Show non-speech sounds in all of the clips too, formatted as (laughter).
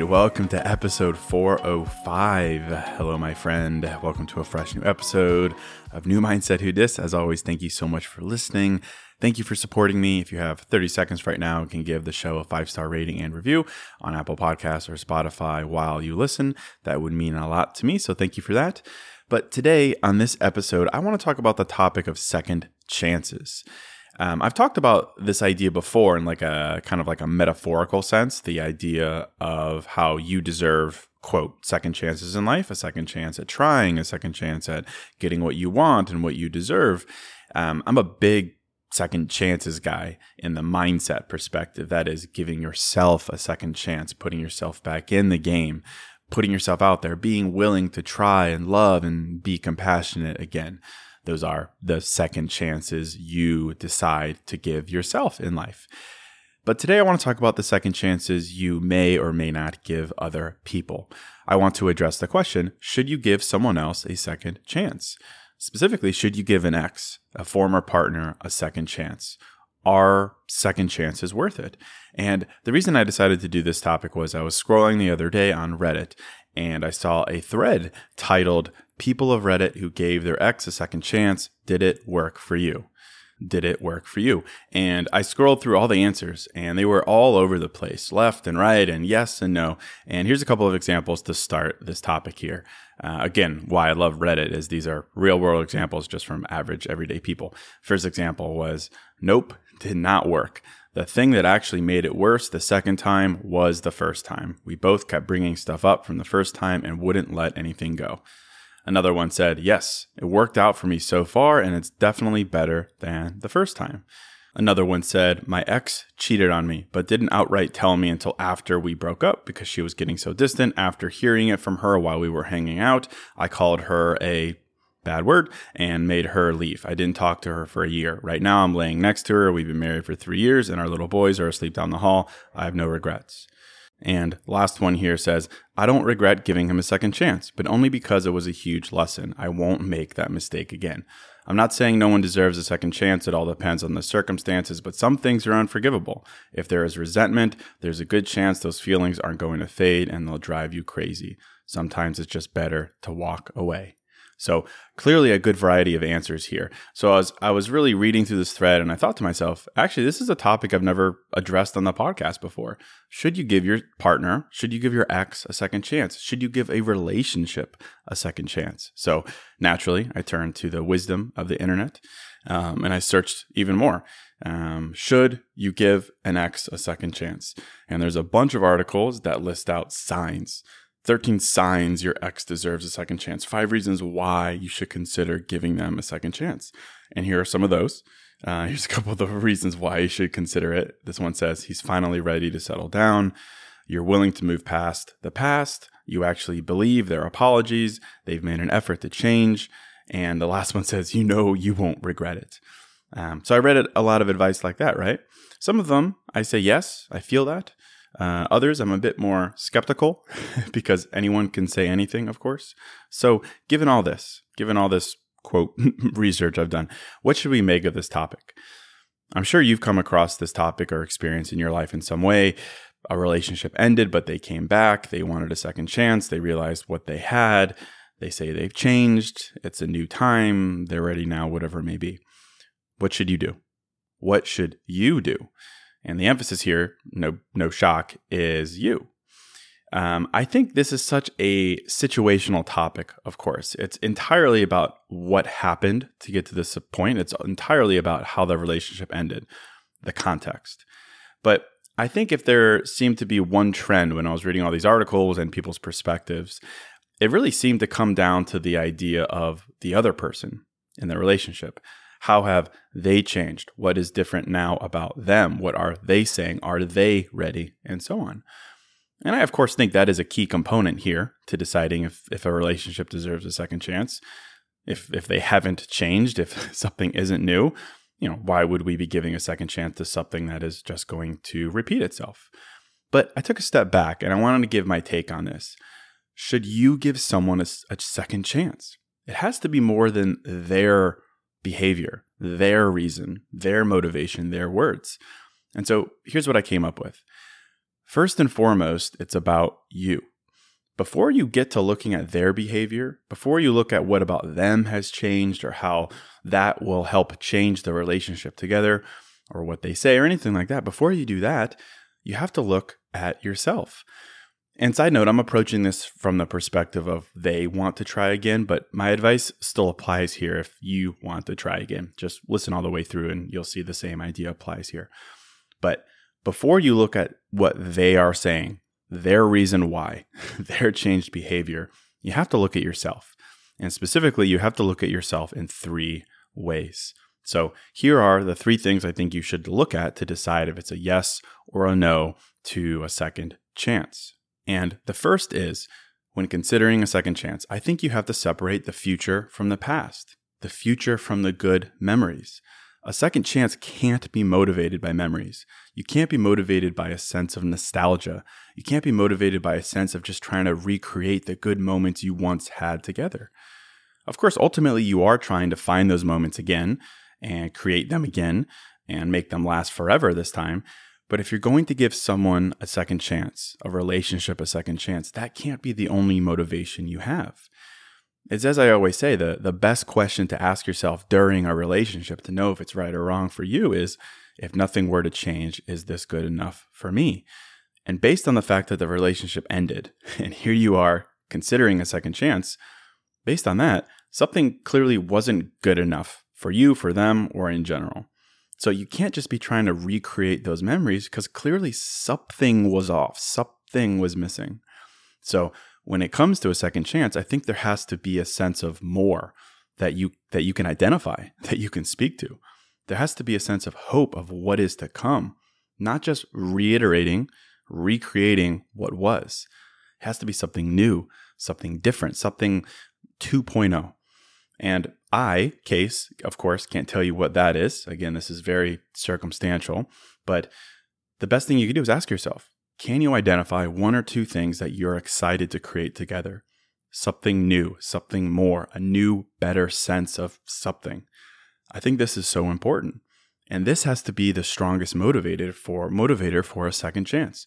Right, welcome to episode 405. Hello, my friend. Welcome to a fresh new episode of New Mindset Who Dis. As always, thank you so much for listening. Thank you for supporting me. If you have 30 seconds right now, can give the show a five star rating and review on Apple Podcasts or Spotify while you listen. That would mean a lot to me. So thank you for that. But today on this episode, I want to talk about the topic of second chances. Um, I've talked about this idea before in like a kind of like a metaphorical sense, the idea of how you deserve quote second chances in life, a second chance at trying, a second chance at getting what you want and what you deserve. Um, I'm a big second chances guy in the mindset perspective. That is giving yourself a second chance, putting yourself back in the game, putting yourself out there, being willing to try and love and be compassionate again. Those are the second chances you decide to give yourself in life. But today I want to talk about the second chances you may or may not give other people. I want to address the question should you give someone else a second chance? Specifically, should you give an ex, a former partner, a second chance? Are second chances worth it? And the reason I decided to do this topic was I was scrolling the other day on Reddit and I saw a thread titled People of Reddit Who Gave Their Ex a Second Chance. Did it work for you? Did it work for you? And I scrolled through all the answers and they were all over the place, left and right, and yes and no. And here's a couple of examples to start this topic here. Uh, again, why I love Reddit is these are real world examples just from average everyday people. First example was nope, did not work. The thing that actually made it worse the second time was the first time. We both kept bringing stuff up from the first time and wouldn't let anything go. Another one said, Yes, it worked out for me so far, and it's definitely better than the first time. Another one said, My ex cheated on me, but didn't outright tell me until after we broke up because she was getting so distant. After hearing it from her while we were hanging out, I called her a bad word and made her leave. I didn't talk to her for a year. Right now, I'm laying next to her. We've been married for three years, and our little boys are asleep down the hall. I have no regrets. And last one here says, I don't regret giving him a second chance, but only because it was a huge lesson. I won't make that mistake again. I'm not saying no one deserves a second chance. It all depends on the circumstances, but some things are unforgivable. If there is resentment, there's a good chance those feelings aren't going to fade and they'll drive you crazy. Sometimes it's just better to walk away. So clearly a good variety of answers here. So I was I was really reading through this thread and I thought to myself, actually this is a topic I've never addressed on the podcast before. Should you give your partner, should you give your ex a second chance? Should you give a relationship a second chance? So naturally, I turned to the wisdom of the internet um, and I searched even more. Um, should you give an ex a second chance? And there's a bunch of articles that list out signs 13 signs your ex deserves a second chance. Five reasons why you should consider giving them a second chance. And here are some of those. Uh, here's a couple of the reasons why you should consider it. This one says he's finally ready to settle down. You're willing to move past the past. You actually believe their apologies. They've made an effort to change. And the last (laughs) one says, you know, you won't regret it. Um, so I read a lot of advice like that, right? Some of them I say, yes, I feel that. Uh, others, I'm a bit more skeptical (laughs) because anyone can say anything, of course. So, given all this, given all this quote (laughs) research I've done, what should we make of this topic? I'm sure you've come across this topic or experience in your life in some way. A relationship ended, but they came back. They wanted a second chance. They realized what they had. They say they've changed. It's a new time. They're ready now, whatever it may be. What should you do? What should you do? And the emphasis here, no, no shock, is you. Um, I think this is such a situational topic, of course. It's entirely about what happened to get to this point. It's entirely about how the relationship ended, the context. But I think if there seemed to be one trend when I was reading all these articles and people's perspectives, it really seemed to come down to the idea of the other person in the relationship. How have they changed? What is different now about them? What are they saying? Are they ready? And so on. And I, of course, think that is a key component here to deciding if, if a relationship deserves a second chance. If, if they haven't changed, if (laughs) something isn't new, you know, why would we be giving a second chance to something that is just going to repeat itself? But I took a step back and I wanted to give my take on this. Should you give someone a, a second chance? It has to be more than their behavior, their reason, their motivation, their words. And so here's what I came up with. First and foremost, it's about you. Before you get to looking at their behavior, before you look at what about them has changed or how that will help change the relationship together or what they say or anything like that, before you do that, you have to look at yourself. And side note, I'm approaching this from the perspective of they want to try again, but my advice still applies here if you want to try again. Just listen all the way through and you'll see the same idea applies here. But before you look at what they are saying, their reason why, (laughs) their changed behavior, you have to look at yourself. And specifically, you have to look at yourself in three ways. So, here are the three things I think you should look at to decide if it's a yes or a no to a second chance. And the first is when considering a second chance, I think you have to separate the future from the past, the future from the good memories. A second chance can't be motivated by memories. You can't be motivated by a sense of nostalgia. You can't be motivated by a sense of just trying to recreate the good moments you once had together. Of course, ultimately, you are trying to find those moments again and create them again and make them last forever this time. But if you're going to give someone a second chance, a relationship a second chance, that can't be the only motivation you have. It's as I always say, the, the best question to ask yourself during a relationship to know if it's right or wrong for you is if nothing were to change, is this good enough for me? And based on the fact that the relationship ended, (laughs) and here you are considering a second chance, based on that, something clearly wasn't good enough for you, for them, or in general. So you can't just be trying to recreate those memories because clearly something was off, something was missing. So when it comes to a second chance, I think there has to be a sense of more that you that you can identify, (laughs) that you can speak to. There has to be a sense of hope of what is to come, not just reiterating, recreating what was. It has to be something new, something different, something 2.0. And I, case, of course, can't tell you what that is. Again, this is very circumstantial, but the best thing you can do is ask yourself can you identify one or two things that you're excited to create together? Something new, something more, a new, better sense of something. I think this is so important. And this has to be the strongest motivator for motivator for a second chance.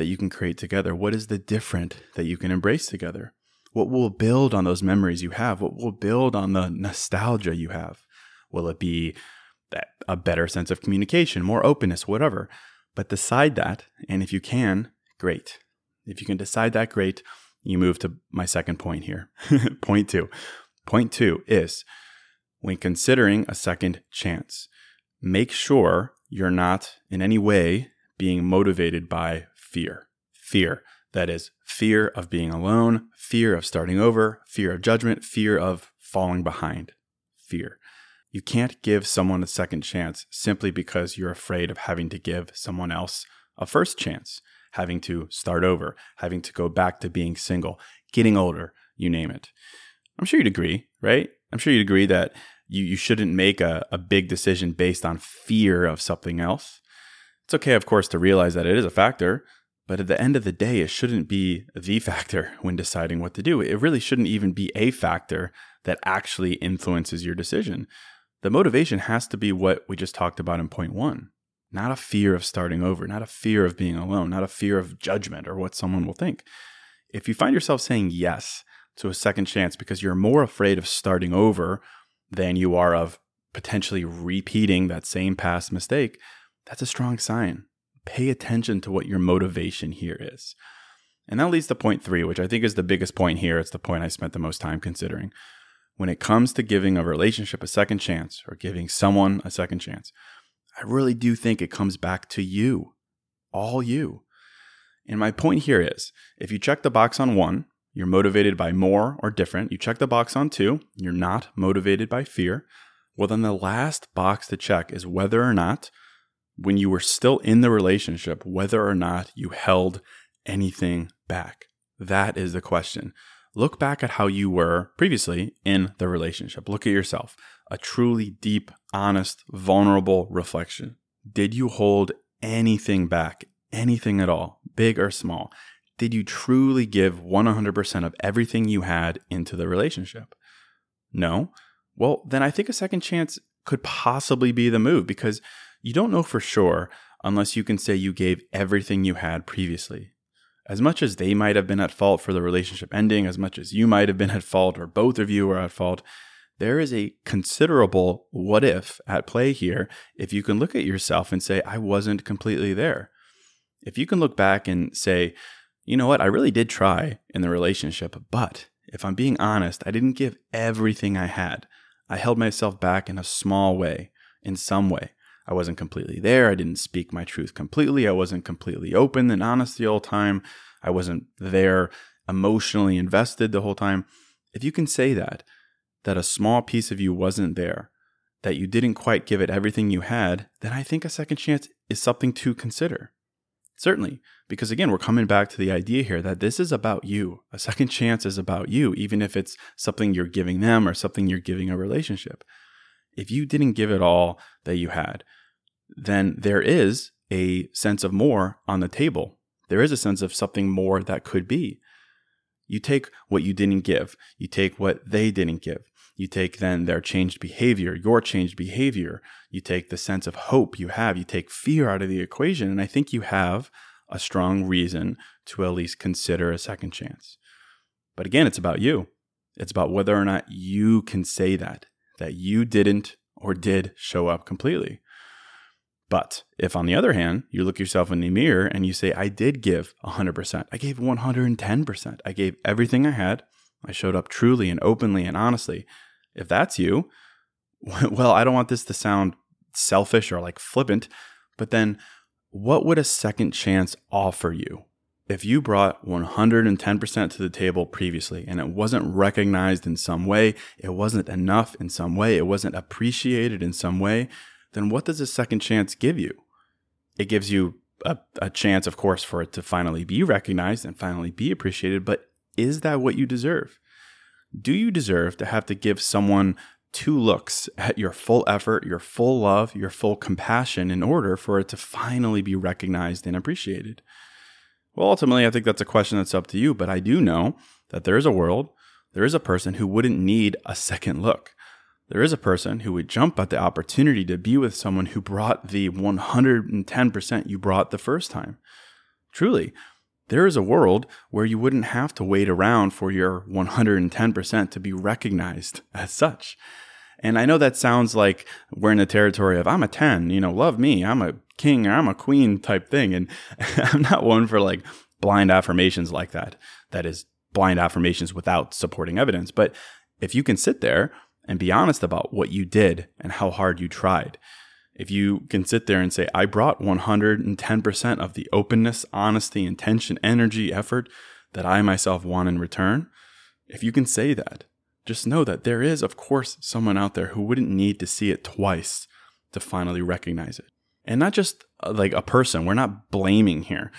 that you can create together? What is the different that you can embrace together? What will build on those memories you have? What will build on the nostalgia you have? Will it be that a better sense of communication, more openness, whatever? But decide that, and if you can, great. If you can decide that, great. You move to my second point here. (laughs) point two. Point two is when considering a second chance, make sure you're not in any way being motivated by fear. Fear. That is fear of being alone, fear of starting over, fear of judgment, fear of falling behind. Fear. You can't give someone a second chance simply because you're afraid of having to give someone else a first chance, having to start over, having to go back to being single, getting older, you name it. I'm sure you'd agree, right? I'm sure you'd agree that you, you shouldn't make a, a big decision based on fear of something else. It's okay, of course, to realize that it is a factor, but at the end of the day, it shouldn't be the factor when deciding what to do. It really shouldn't even be a factor that actually influences your decision. The motivation has to be what we just talked about in point one not a fear of starting over, not a fear of being alone, not a fear of judgment or what someone will think. If you find yourself saying yes to a second chance because you're more afraid of starting over than you are of potentially repeating that same past mistake, that's a strong sign. Pay attention to what your motivation here is. And that leads to point three, which I think is the biggest point here. It's the point I spent the most time considering. When it comes to giving a relationship a second chance or giving someone a second chance, I really do think it comes back to you, all you. And my point here is if you check the box on one, you're motivated by more or different. You check the box on two, you're not motivated by fear. Well, then the last box to check is whether or not when you were still in the relationship, whether or not you held anything back. That is the question. Look back at how you were previously in the relationship. Look at yourself. A truly deep, honest, vulnerable reflection. Did you hold anything back? Anything at all, big or small? Did you truly give 100% of everything you had into the relationship? No? Well, then I think a second chance could possibly be the move because you don't know for sure unless you can say you gave everything you had previously. As much as they might have been at fault for the relationship ending, as much as you might have been at fault, or both of you were at fault, there is a considerable what if at play here if you can look at yourself and say, I wasn't completely there. If you can look back and say, you know what, I really did try in the relationship, but if I'm being honest, I didn't give everything I had. I held myself back in a small way, in some way. I wasn't completely there. I didn't speak my truth completely. I wasn't completely open and honest the whole time. I wasn't there emotionally invested the whole time. If you can say that, that a small piece of you wasn't there, that you didn't quite give it everything you had, then I think a second chance is something to consider. Certainly, because again, we're coming back to the idea here that this is about you. A second (laughs) chance is about you, even if it's something you're giving them or something you're giving a relationship. If you didn't give it all that you had, then there is a sense of more on the table. There is a sense of something more that could be. You take what you didn't give, you take what they didn't give. You take then their changed behavior, your changed behavior. You take the sense of hope you have. You take fear out of the equation. And I think you have a strong reason to at least consider a second chance. But again, it's about you. It's about whether or not you can say that, that you didn't or did show up completely. But if, on the other hand, you look yourself in the mirror and you say, I did give 100%, I gave 110%, I gave everything I had, I showed up truly and openly and honestly, if that's you, (laughs) well, I don't want this to sound selfish or like flippant, but then what would a second chance offer you? If you brought 110% to the table previously and it wasn't recognized in some way, it wasn't enough in some way, it wasn't appreciated in some way, then what does a second chance give you? It gives you a, a chance, of course, for it to finally be recognized and finally be appreciated, but is that what you deserve? Do you deserve to have to give someone two looks at your full effort, your full love, your full compassion in order for it to finally be recognized and appreciated? Well, ultimately, I think that's a question that's up to you, but I do know that there is a world, there is a person who wouldn't need a second look. There is a person who would jump at the opportunity to be with someone who brought the 110% you brought the first time. Truly, there is a world where you wouldn't have to wait around for your 110% to be recognized (laughs) as such. And I know that sounds like we're in the territory of I'm a 10, you know, love me, I'm a king I'm a queen type thing. And (laughs) I'm not one for like blind affirmations like that. That is blind affirmations without supporting evidence. But if you can sit there and be honest about what you did and how hard you tried, if you can sit there and say, I brought 110% of the openness, honesty, intention, energy, effort that I myself want in return, if you can say that, just know that there is, of course, someone out there who wouldn't need to see it twice to finally recognize it. And not just uh, like a person, we're not blaming here.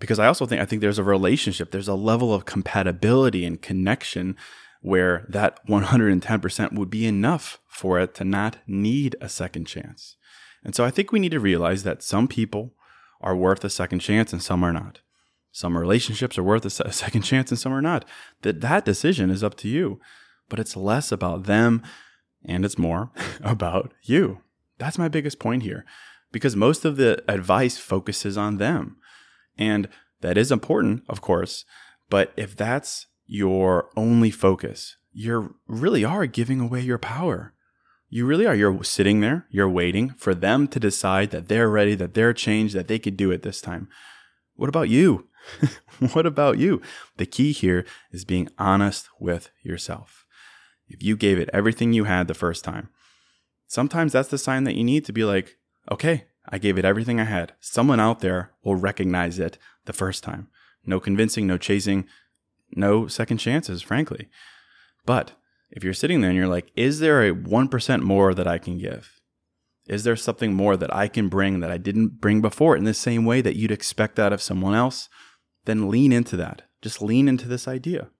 Because I also think I think there's a relationship, there's a level of compatibility and connection where that 110% would be enough for it to not need a second chance. And so I think we need to realize that some people are worth a second chance and some are not. Some relationships are worth a (laughs) second chance and some are not. That that decision is up to you, but it's less about them and it's more (laughs) about you. That's my biggest point here because most of the advice focuses on them. And that is important, of course, but if that's your only focus, you really are giving away your power. You really are. You're sitting there, you're waiting for them to decide that they're ready, that they're changed, that they could do it this time. What about you? (laughs) what about you? The key here is being honest with yourself. If you gave it everything you had the first time, sometimes that's the sign that you need to be like, okay, I gave it everything I had. Someone out there will recognize it the first time. No convincing, no chasing, no second chances, frankly. But if you're sitting there and you're like, is there a 1% more that I can give? Is there something more that I can bring that I didn't bring before in the same way that you'd expect out of someone else? Then lean into that. Just lean into this idea.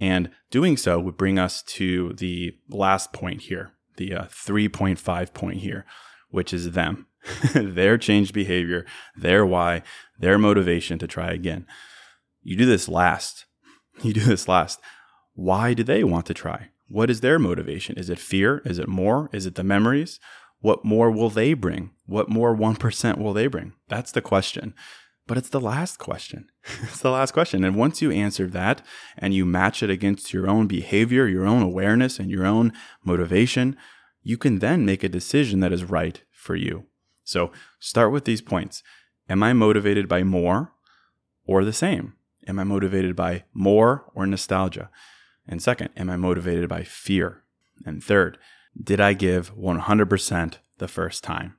And doing so would bring us to the last point here, the uh, 3.5 point here, which is them, (laughs) their changed behavior, their why, their motivation to try again. You do this last. You do this last. Why do they want to try? What is their motivation? Is it fear? Is it more? Is it the memories? What more will they bring? What more 1% will they bring? That's the question. But it's the last question. (laughs) it's the last question. And once you answer that and you match it against your own behavior, your own awareness, and your own motivation, you can then make a decision that is right for you. So start with these points. Am I motivated by more or the same? Am I motivated by more or nostalgia? And second, am I motivated by fear? And third, did I give 100% the first time?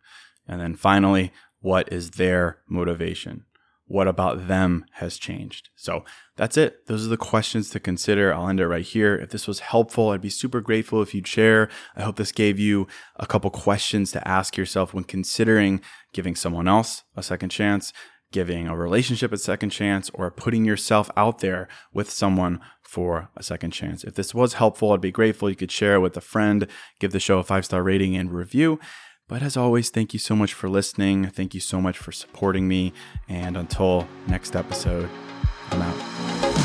And then finally, what is their motivation? what about them has changed? So that's it. Those are the questions to consider. I'll end it right here. If this was helpful, I'd be super grateful if you'd share. I hope this gave you a couple questions to ask yourself when considering giving someone else a second chance, giving a relationship a second chance, or putting yourself out there with someone for a second chance. If this was helpful, I'd be grateful. You could share it with a friend, give the show a five star rating and review. But as always, thank you so much for listening. Thank you so much for supporting me. And until next episode, I'm out.